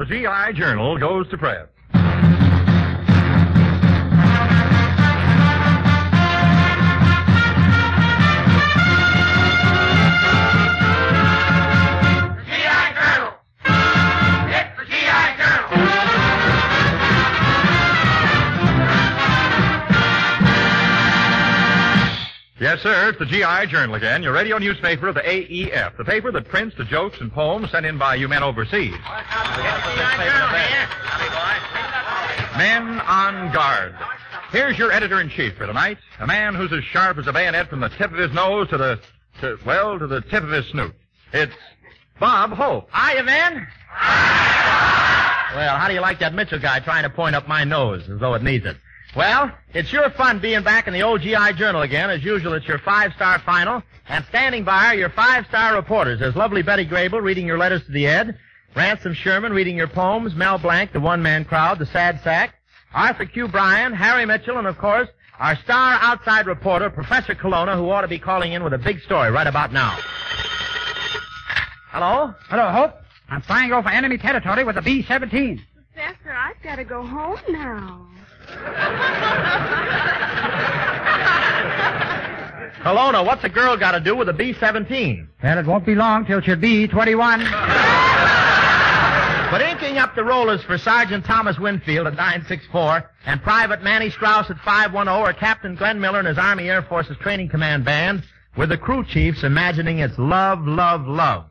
The GI Journal goes to press. Yes, sir, it's the GI Journal again, your radio newspaper of the AEF, the paper that prints the jokes and poems sent in by you men overseas. Men on guard. Here's your editor in chief for tonight, a man who's as sharp as a bayonet from the tip of his nose to the, to, well, to the tip of his snoot. It's Bob Hope. Hiya, man. Well, how do you like that Mitchell guy trying to point up my nose as though it needs it? Well, it's sure fun being back in the old GI Journal again. As usual, it's your five-star final. And standing by are your five-star reporters. There's lovely Betty Grable reading your letters to the Ed, Ransom Sherman reading your poems, Mel Blanc, the one-man crowd, the sad sack, Arthur Q. Bryan, Harry Mitchell, and of course, our star outside reporter, Professor Colonna, who ought to be calling in with a big story right about now. Hello? Hello, Hope. I'm flying over enemy territory with a B-17. Professor, I've got to go home now. Colonna, what's a girl got to do with a B-17? Well, it won't be long till she'll be 21. But inking up the rollers for Sergeant Thomas Winfield at 964 and Private Manny Strauss at 510 are Captain Glenn Miller and his Army Air Forces Training Command Band with the crew chiefs imagining it's love, love, love.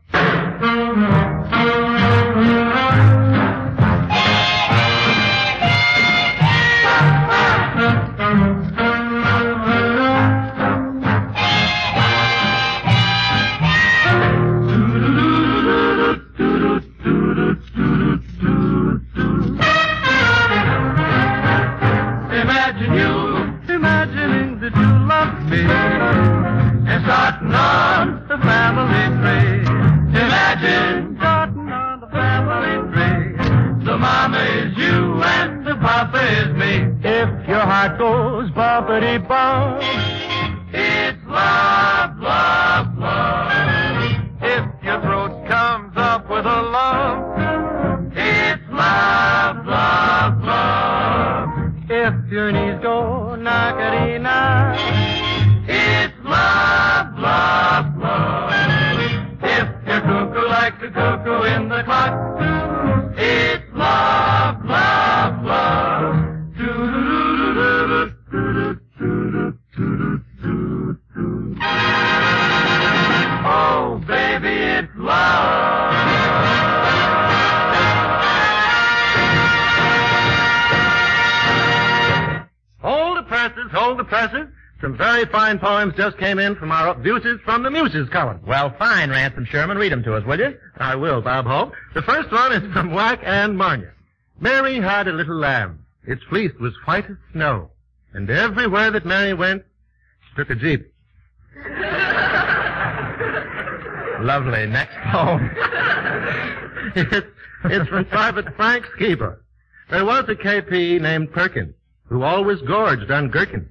Oh, baby, it's love. Hold the presses, hold the presses. Some very fine poems just came in from our Muses from the Muses column. Well, fine, Ransom Sherman. Read them to us, will you? I will, Bob Hope. The first one is from Whack and Marnia. Mary had a little lamb. Its fleece was white as snow. And everywhere that Mary went, she took a jeep. Lovely. Next poem. it's, it's from Private Frank Skeeber. There was a KP named Perkins who always gorged on gherkins.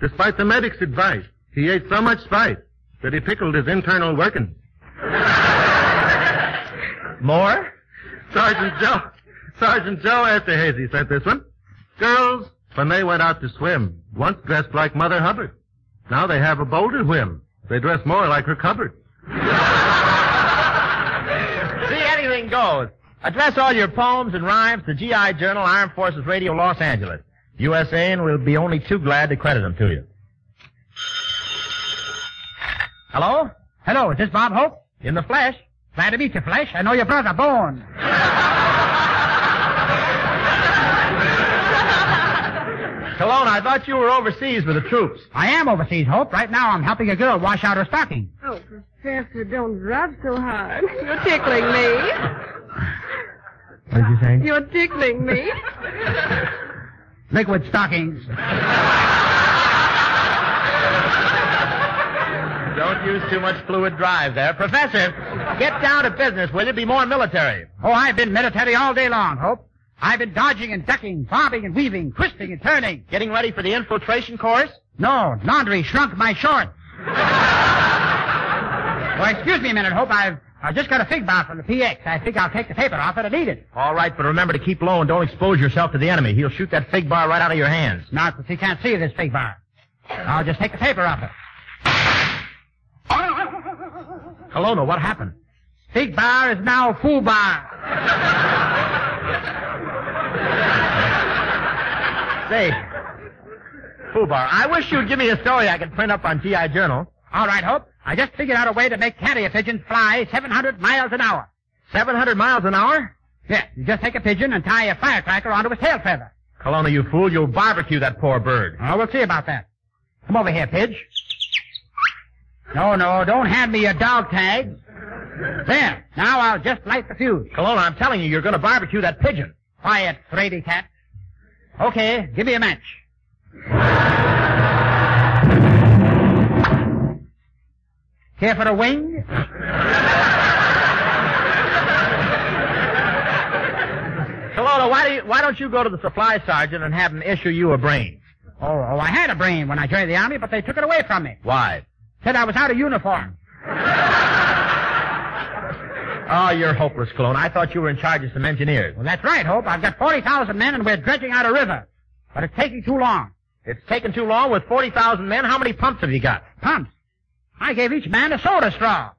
Despite the medic's advice, he ate so much spice that he pickled his internal workings. More? Sergeant Joe, Sergeant Joe Esterhazy sent this one. Girls, when they went out to swim, once dressed like Mother Hubbard. Now they have a bolder whim. They dress more like her cupboard. See, anything goes. Address all your poems and rhymes to GI Journal, Armed Forces Radio, Los Angeles. USA, and we'll be only too glad to credit them to you. Hello? Hello, is this Bob Hope? In the flesh? Glad to meet you, Flesh. I know your brother, Bone. Colonna, I thought you were overseas with the troops. I am overseas, Hope. Right now I'm helping a girl wash out her stocking. Oh, Professor, don't rub so hard. You're tickling me. What did you say? You're tickling me. Liquid stockings. Don't use too much fluid drive there. Professor, get down to business, will you? Be more military. Oh, I've been military all day long, Hope. I've been dodging and ducking, bobbing and weaving, twisting and turning. Getting ready for the infiltration course? No, laundry shrunk my shorts. well, excuse me a minute, Hope. I've I just got a fig bar from the PX. I think I'll take the paper off it and eat it. All right, but remember to keep low and don't expose yourself to the enemy. He'll shoot that fig bar right out of your hands. Not that he can't see this fig bar. I'll just take the paper off it. Colonna, what happened? Fig bar is now foo bar. Say, Foobar, I wish you'd give me a story I could print up on GI Journal. All right, Hope. I just figured out a way to make carrier pigeons fly 700 miles an hour. 700 miles an hour? Yeah, you just take a pigeon and tie a firecracker onto his tail feather. Colonna, you fool, you'll barbecue that poor bird. Oh, we'll see about that. Come over here, Pidge. No, no, don't hand me your dog tag. There. Now I'll just light the fuse. Colonna, I'm telling you, you're going to barbecue that pigeon. Quiet, Brady cat. Okay, give me a match. Care for a wing? Colonna, why, do you, why don't you go to the supply sergeant and have him issue you a brain? Oh, oh, I had a brain when I joined the army, but they took it away from me. Why? Said I was out of uniform. Oh, you're hopeless, Colonna. I thought you were in charge of some engineers. Well, that's right, Hope. I've got 40,000 men and we're dredging out a river. But it's taking too long. It's taking too long with 40,000 men. How many pumps have you got? Pumps. I gave each man a soda straw.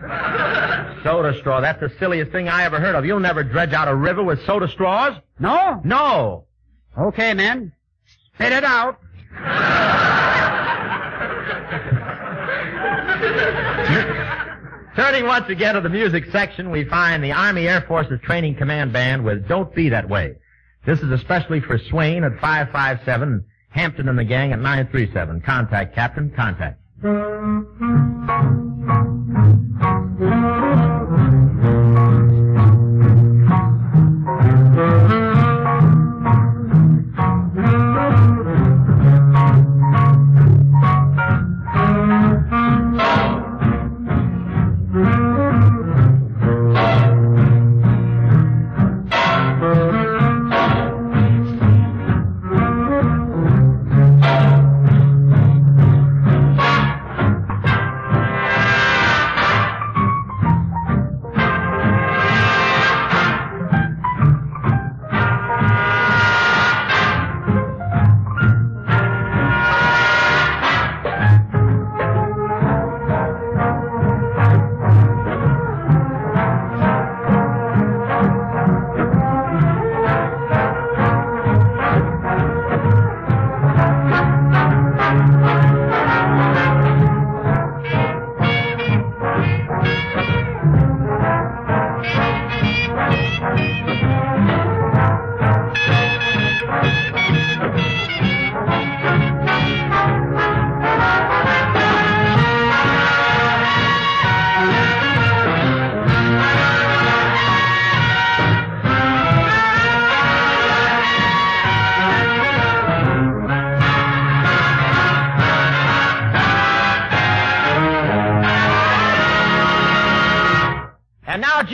Soda straw. That's the silliest thing I ever heard of. You'll never dredge out a river with soda straws. No? No. Okay, men. Spit it out. Turning once again to the music section, we find the Army Air Force's Training Command Band with Don't Be That Way. This is especially for Swain at 557, Hampton and the gang at 937. Contact, Captain, contact.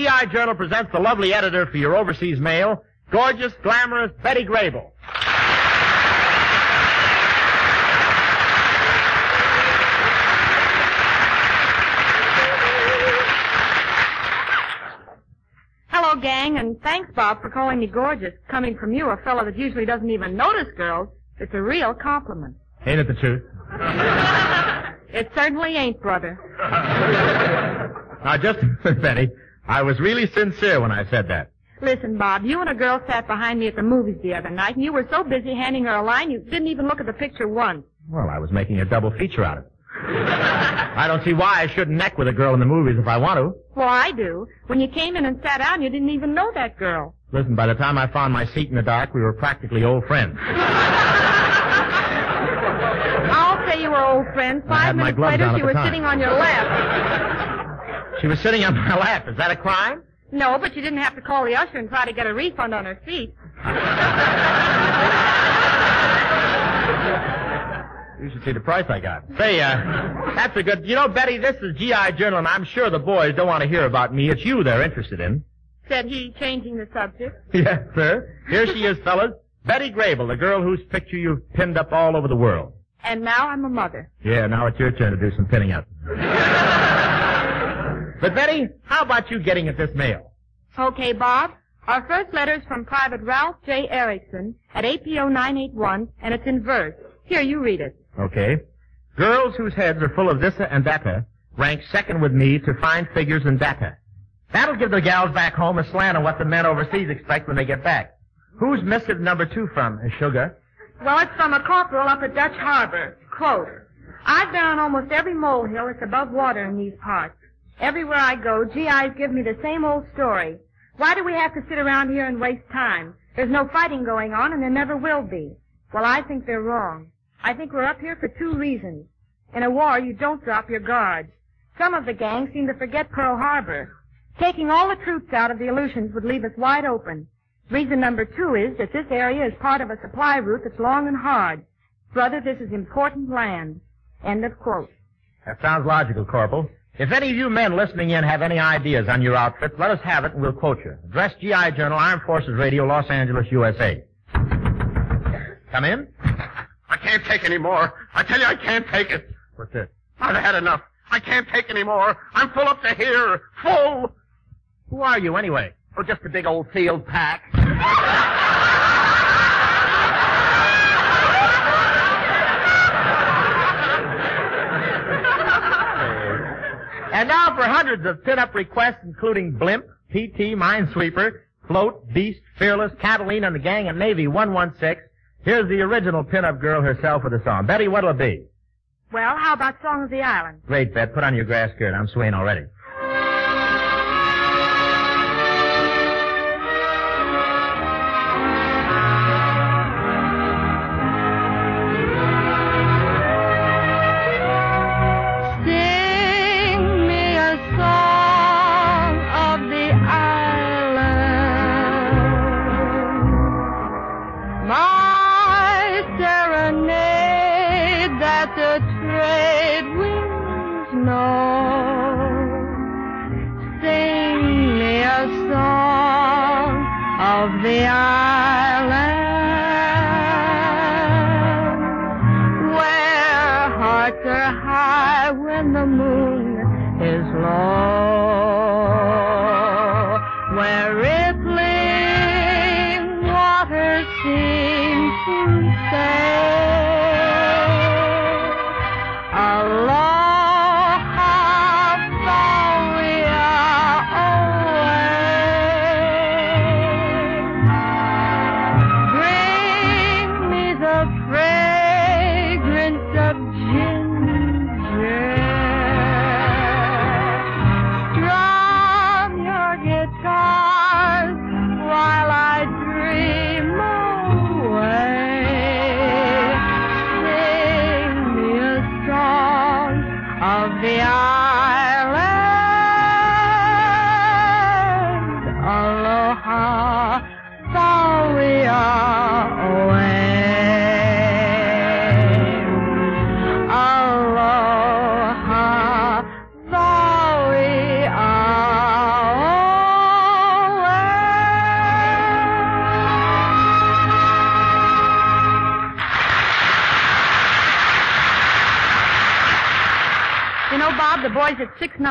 GI Journal presents the lovely editor for your overseas mail, gorgeous, glamorous Betty Grable. Hello, gang, and thanks, Bob, for calling me gorgeous. Coming from you, a fellow that usually doesn't even notice girls, it's a real compliment. Ain't it the truth? It certainly ain't, brother. Now, just Betty, I was really sincere when I said that. Listen, Bob, you and a girl sat behind me at the movies the other night, and you were so busy handing her a line, you didn't even look at the picture once. Well, I was making a double feature out of it. I don't see why I shouldn't neck with a girl in the movies if I want to. Well, I do. When you came in and sat down, you didn't even know that girl. Listen, by the time I found my seat in the dark, we were practically old friends. I'll say you were old friends. Five minutes later, she was sitting on your lap. She was sitting on my lap. Is that a crime? No, but you didn't have to call the usher and try to get a refund on her seat. You should see the price I got. Say, uh, that's a good. You know, Betty, this is GI Journal, and I'm sure the boys don't want to hear about me. It's you they're interested in. Said he, changing the subject. Yes, sir. Here she is, fellas. Betty Grable, the girl whose picture you've pinned up all over the world. And now I'm a mother. Yeah, now it's your turn to do some pinning up. But Betty, how about you getting at this mail? Okay, Bob. Our first letter is from Private Ralph J. Erickson at APO 981, and it's in verse. Here, you read it. Okay. Girls whose heads are full of this and that rank second with me to fine figures and data. That'll give the gals back home a slant on what the men overseas expect when they get back. Who's missive number two from, uh, Sugar? Well, it's from a corporal up at Dutch Harbor. Quote, I've been on almost every molehill that's above water in these parts. Everywhere I go, GIs give me the same old story. Why do we have to sit around here and waste time? There's no fighting going on and there never will be. Well, I think they're wrong. I think we're up here for two reasons. In a war, you don't drop your guard. Some of the gangs seem to forget Pearl Harbor. Taking all the troops out of the Aleutians would leave us wide open. Reason number two is that this area is part of a supply route that's long and hard. Brother, this is important land. End of quote. That sounds logical, Corporal. If any of you men listening in have any ideas on your outfit, let us have it and we'll quote you. Address GI Journal, Armed Forces Radio, Los Angeles, USA. Come in. I can't take any more. I tell you, I can't take it. What's this? I've had enough. I can't take any more. I'm full up to here. Full. Who are you anyway? Oh, just a big old field pack. And now for hundreds of pin-up requests, including Blimp, PT, Minesweeper, Float, Beast, Fearless, Catalina, and the gang at Navy 116. Here's the original pin-up girl herself with a song. Betty, what'll it be? Well, how about Song of the Island? Great, Bet. Put on your grass skirt. I'm swaying already. Of the island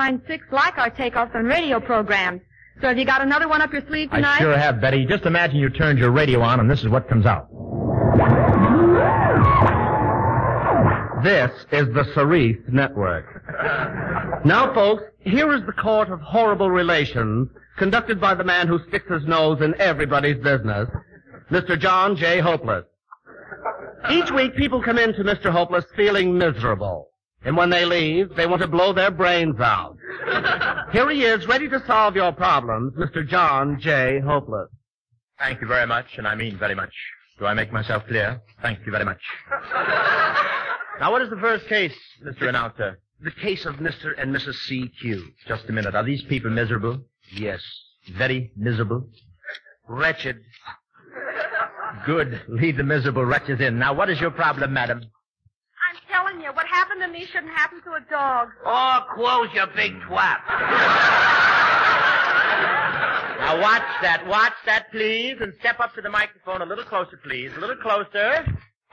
at 696 like our takeoffs on radio programs. So have you got another one up your sleeve tonight? I sure have, Betty. Just imagine you turned your radio on and this is what comes out. This is the Sarith Network. now, folks, here is the court of horrible relations conducted by the man who sticks his nose in everybody's business, Mr. John J. Hopeless. Each week, people come in to Mr. Hopeless feeling miserable. And when they leave, they want to blow their brains out. Here he is, ready to solve your problems, Mr. John J. Hopeless. Thank you very much, and I mean very much. Do I make myself clear? Thank you very much. now, what is the first case, Mr. Announcer? The case of Mr. and Mrs. C.Q. Just a minute. Are these people miserable? Yes. Very miserable? Wretched. Good. Lead the miserable wretches in. Now, what is your problem, madam? I'm telling you, what happened to me shouldn't happen to a dog. Oh, close your big twat. Now watch that. Watch that, please, and step up to the microphone a little closer, please. A little closer.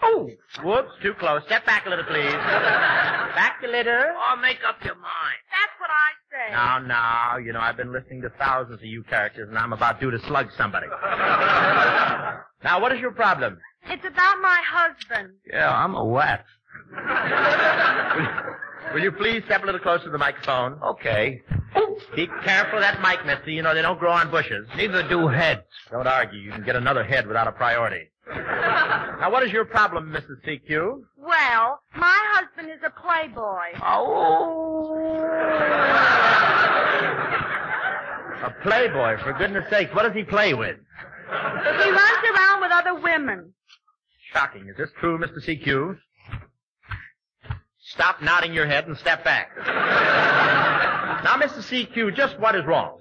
Oh, whoops, too close. Step back a little, please. back a little. Or make up your mind. That's what I say. Now, now, you know, I've been listening to thousands of you characters, and I'm about due to slug somebody. now, what is your problem? It's about my husband. Yeah, I'm a what? Will you please step a little closer to the microphone? Okay. Be careful of that mic, mister. You know, they don't grow on bushes. Neither do heads. Don't argue. You can get another head without a priority. now, what is your problem, Mrs. CQ? Well, my husband is a playboy. Oh. a playboy, for goodness sakes. What does he play with? He runs around with other women. Shocking. Is this true, Mr. CQ? Stop nodding your head and step back. now, Mr. CQ, just what is wrong?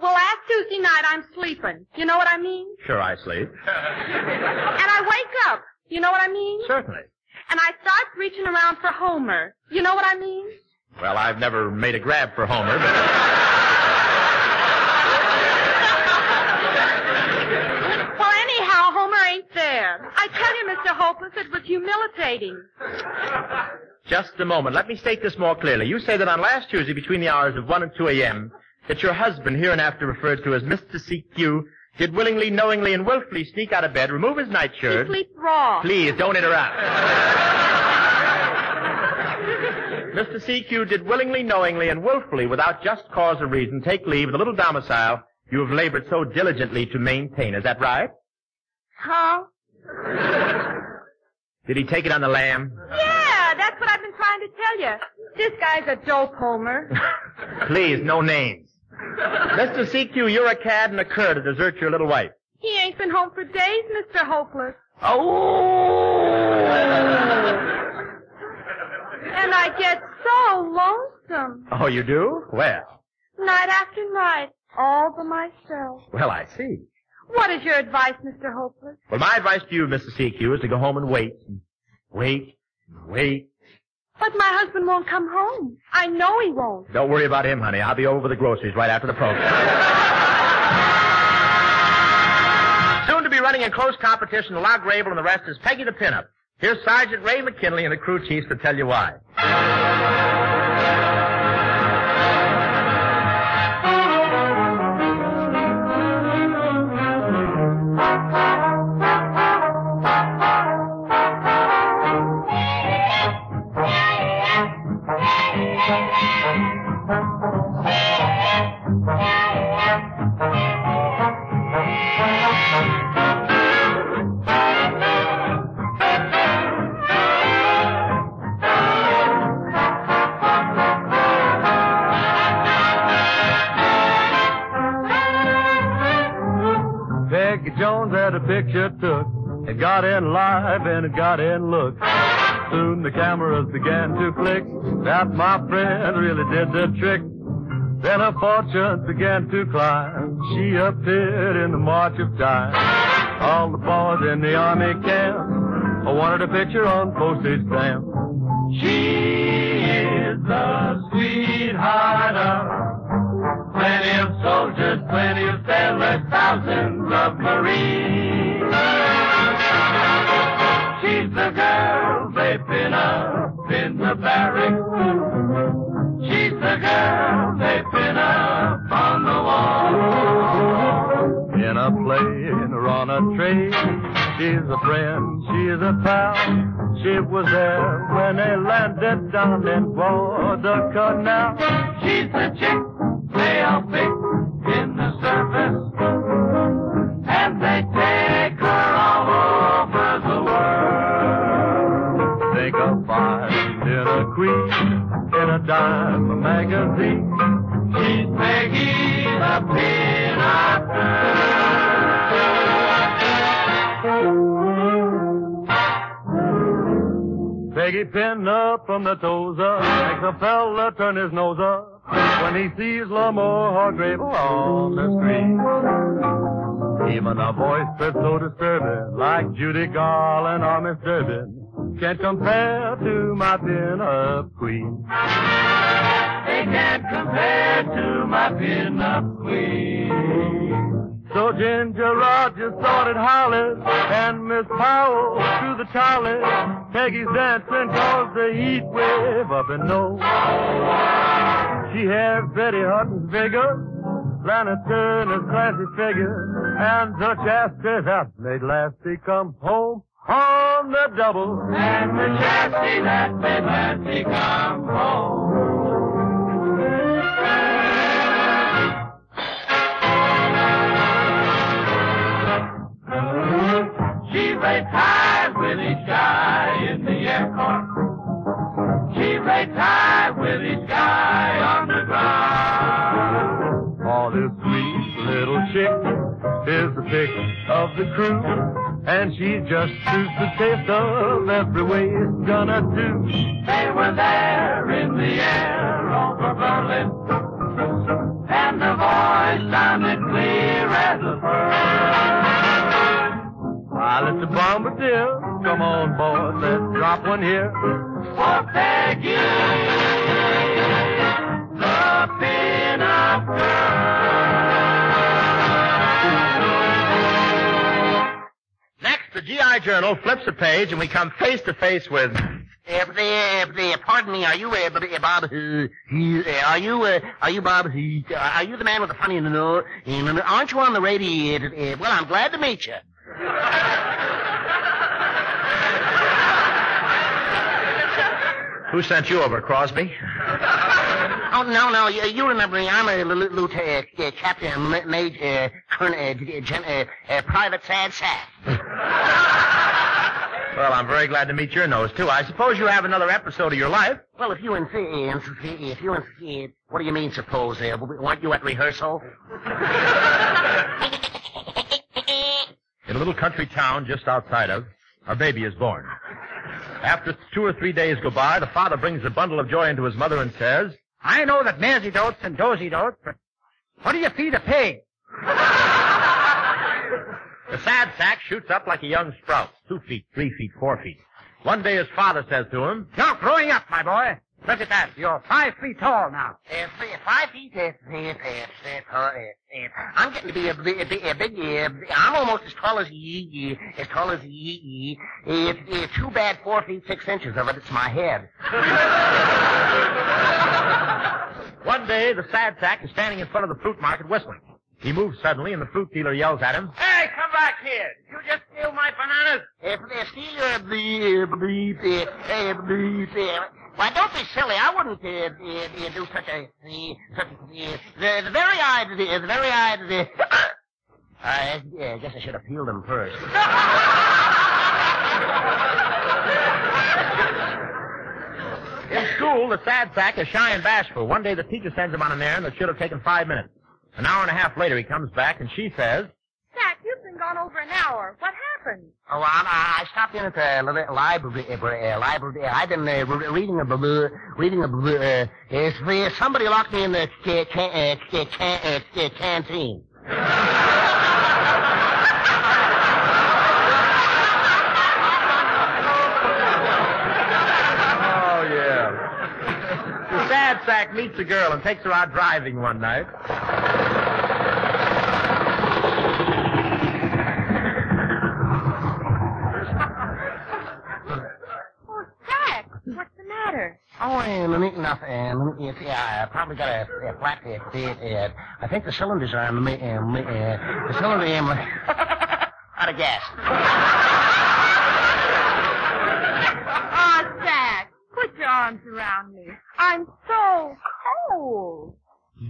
Well, last Tuesday night I'm sleeping. You know what I mean? Sure, I sleep. And I wake up. You know what I mean? Certainly. And I start reaching around for Homer. You know what I mean? Well, I've never made a grab for Homer, but Well, anyhow, Homer ain't there. I tell you, Mr. Hopeless, it was humiliating. just a moment. Let me state this more clearly. You say that on last Tuesday between the hours of 1 and 2 a.m., that your husband, hereinafter referred to as Mr. CQ, did willingly, knowingly, and willfully sneak out of bed, remove his He nightshirt. sleeps raw. Please, don't interrupt. Mr. CQ did willingly, knowingly, and willfully, without just cause or reason, take leave of the little domicile you have labored so diligently to maintain. Is that right? Huh? Did he take it on the lamb? Yeah, that's what I've been trying to tell you. This guy's a dope, Homer. Please, no names. Mr. CQ, you're a cad and a cur to desert your little wife. He ain't been home for days, Mr. Hopeless. Oh! And I get so lonesome. Oh, you do? Well, Night after night, all by myself. well, I see. What is your advice, Mr. Hopeless? Well, my advice to you, Mr. CQ, is to go home and wait. Wait. and Wait. But my husband won't come home. I know he won't. Don't worry about him, honey. I'll be over with the groceries right after the program. Soon to be running in close competition to Log Rabel and the rest is Peggy the Pinup. Here's Sergeant Ray McKinley and the crew chiefs to tell you why. Jones had a picture took. It got in Life and it got in look. Soon the cameras began to click. That my friend really did the trick. Then her fortunes began to climb. She appeared in the march of time. All the boys in the army camp wanted a picture on postage stamp. She is the sweetheart of Plenty of soldiers, plenty of sailors, thousands of Marines. She's the girl they pin up in the barracks. She's the girl they pin up on the wall. In a plane or on a train, she's a friend, she's a pal. She was there when they landed down in Guadalcanal. She's the chick they all pick She's Peggy the Pinup. Peggy pin up from the toes up, makes a fella turn his nose up when he sees Lamour Hargrave on the screen. Even a voice that's so disturbing, like Judy Garland or Miss Durbin, can't compare to my pin-up queen. They can't compare to my pin-up queen. So Ginger Rogers started hollering, and Miss Powell threw the tally. Peggy's dancing cause the heat wave up in nose. She has Betty Hutton's figure, Lana Turner's classy figure, and Dutch Astor's out made Lassie come home on the double. And the chassis that made Lassie come home. She raised high with each guy in the airport. She raised high with each guy on the ground. Oh, this sweet little chick is the pick of the crew. And she just suits the taste of every way it's gonna do. They were there in the air over Berlin. And the voice sounded clear as a pearl. While it's a bombardier, come on, boys, let's drop one here. For GI Journal flips a page and we come face to face with. Uh, uh, pardon me, are you uh, Bob? Uh, are you uh, are you Bob? Uh, are you the man with the funny nose? Uh, aren't you on the radio? Uh, uh, well, I'm glad to meet you. Who sent you over, Crosby? Oh no, no, you, you remember me? I'm a lieutenant, uh, captain, ma- major, colonel, uh, uh, uh, private sad sack. Well, I'm very glad to meet your nose, too. I suppose you have another episode of your life. Well, if you insist, if you insist, what do you mean? Suppose? Uh, weren't you at rehearsal? In a little country town just outside of, a baby is born. After two or three days go by, the father brings a bundle of joy into his mother and says, I know that Mairzy doats and dozy dotes, but what do you feed a pig? The sad sack shoots up like a young sprout. Two feet, three feet, four feet. One day his father says to him, You're growing up, my boy. Look at that. You're five feet tall now. Uh, five feet. Uh, uh, uh, I'm getting to be a, a, bi- a big. Uh, I'm almost as tall as ye. Uh, as tall as ye. Uh, uh, too bad four feet six inches of it. It's my head. One day, the sad sack is standing in front of the fruit market whistling. He moves suddenly, and the fruit dealer yells at him, Hey, come back here! You just steal my bananas? If they steal uh, why, don't be silly. I wouldn't uh, uh, uh, do such a uh, such uh, the the very idea the very idea. I yeah, I guess I should have peeled them first. In school, the sad sack is shy and bashful. One day, the teacher sends him on an errand that should have taken five minutes. An hour and a half later, he comes back, and she says, Jack, you've been gone over an hour. What happened? Oh, I, I stopped in at the li- library. Uh, library. I've been uh, re- reading a bl- reading a bl- uh, uh, somebody locked me in the ca- uh, ca- uh, canteen. Oh, yeah. The sad sack meets a girl and takes her out driving one night. Oh, Jack, what's the matter? Oh, uh, let me, nothing. Uh, let me, uh, yeah, I probably got a, a flat uh. Uh, I think the cylinders are, uh, um, uh, the cylinder, um, out of gas. Oh, Jack, put your arms around me. I'm so cold.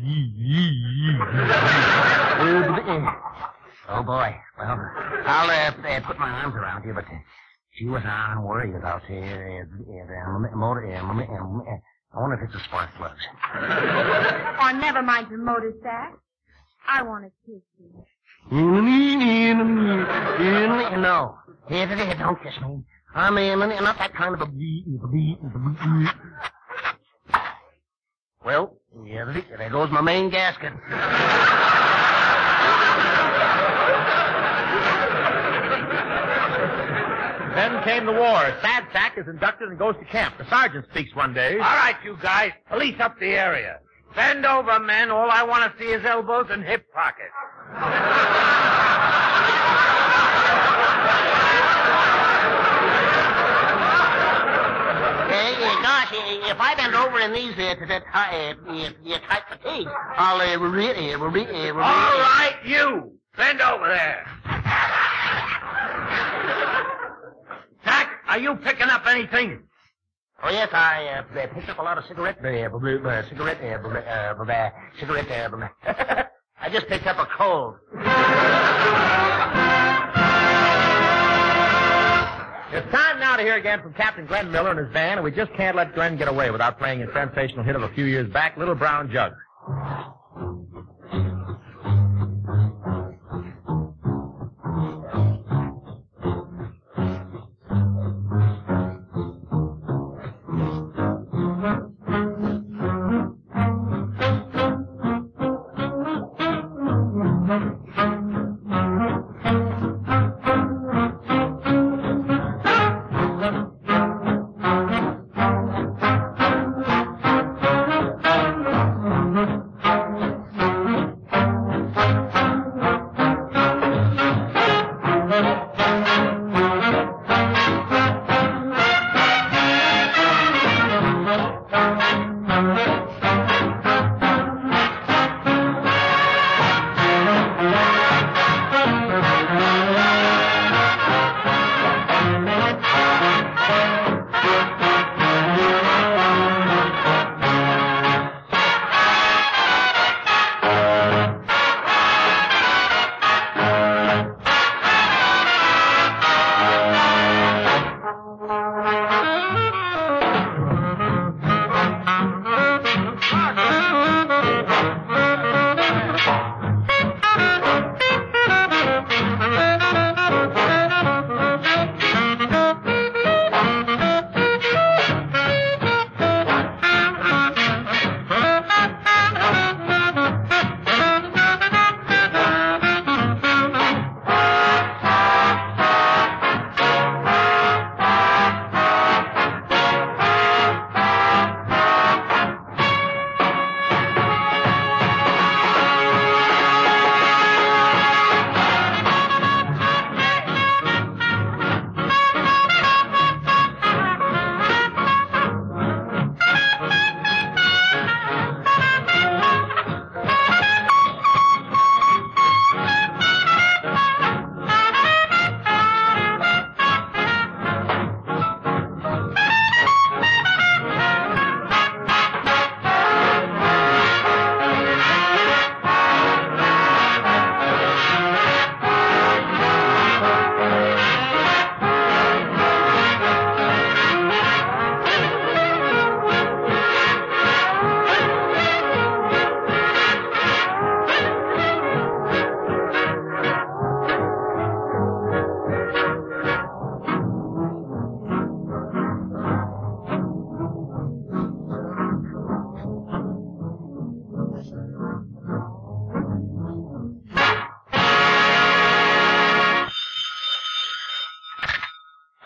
oh boy. Well, I'll uh, uh, put my arms around you, but uh, was I'm worried about uh, uh, the motor. Uh, uh, I wonder if it's the spark plugs. Oh, never mind the motor, Jack. I want to kiss you. No, don't kiss me. I mean, and not that kind of a. Well, yeah, there goes my main gasket. Then came the war. Sad sack is inducted and goes to camp. The sergeant speaks one day. All right, you guys, police up the area. Bend over, men. All I want to see is elbows and hip pockets. Uh, gosh, uh, if I bend over in these uh, t- t- uh, uh, tight fatigues, I'll uh, re- uh, re- uh, re- All right, you. Bend over there. Jack, are you picking up anything? Oh yes, I uh, picked up a lot of cigarette, uh, uh, cigarette, uh, uh, uh, cigarette. Uh, I just picked up a cold. It's time now to hear again from Captain Glenn Miller and his band, and we just can't let Glenn get away without playing a sensational hit of a few years back, Little Brown Jug.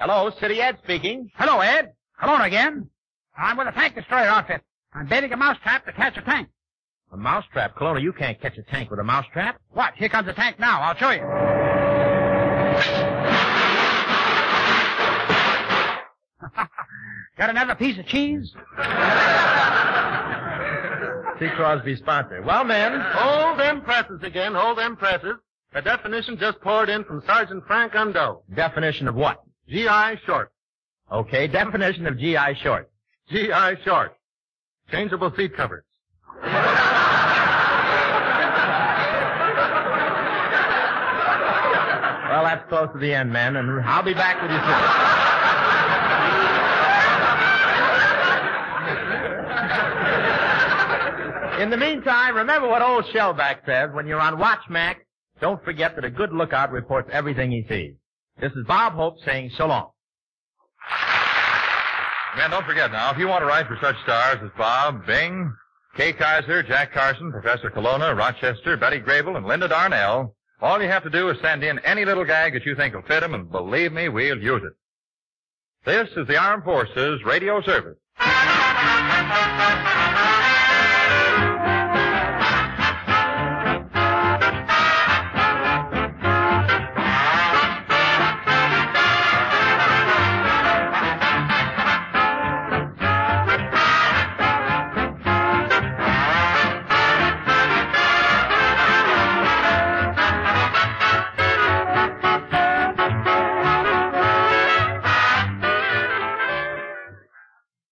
Hello, City Ed speaking. Hello, Ed. Hello again. I'm with a tank destroyer outfit. I'm baiting a mousetrap to catch a tank. A mousetrap. Colonna, you can't catch a tank with a mousetrap. What? Here comes a tank now. I'll show you. Got another piece of cheese? C. Crosby sponsor. Well, men. Hold them presses again. Hold them presses. A definition just poured in from Sergeant Frank Undo. Definition of what? GI short. Okay, definition of GI short. GI short. Changeable seat covers. Well, that's close to the end, men, and I'll be back with you soon. In the meantime, remember what old Shellback says. When you're on watch, Mac, don't forget that a good lookout reports everything he sees. This is Bob Hope saying so long. Man, don't forget now, if you want to write for such stars as Bob, Bing, Kay Kyser, Jack Carson, Professor Colonna, Rochester, Betty Grable, and Linda Darnell, all you have to do is send in any little gag that you think will fit 'em, and believe me, we'll use it. This is the Armed Forces Radio Service.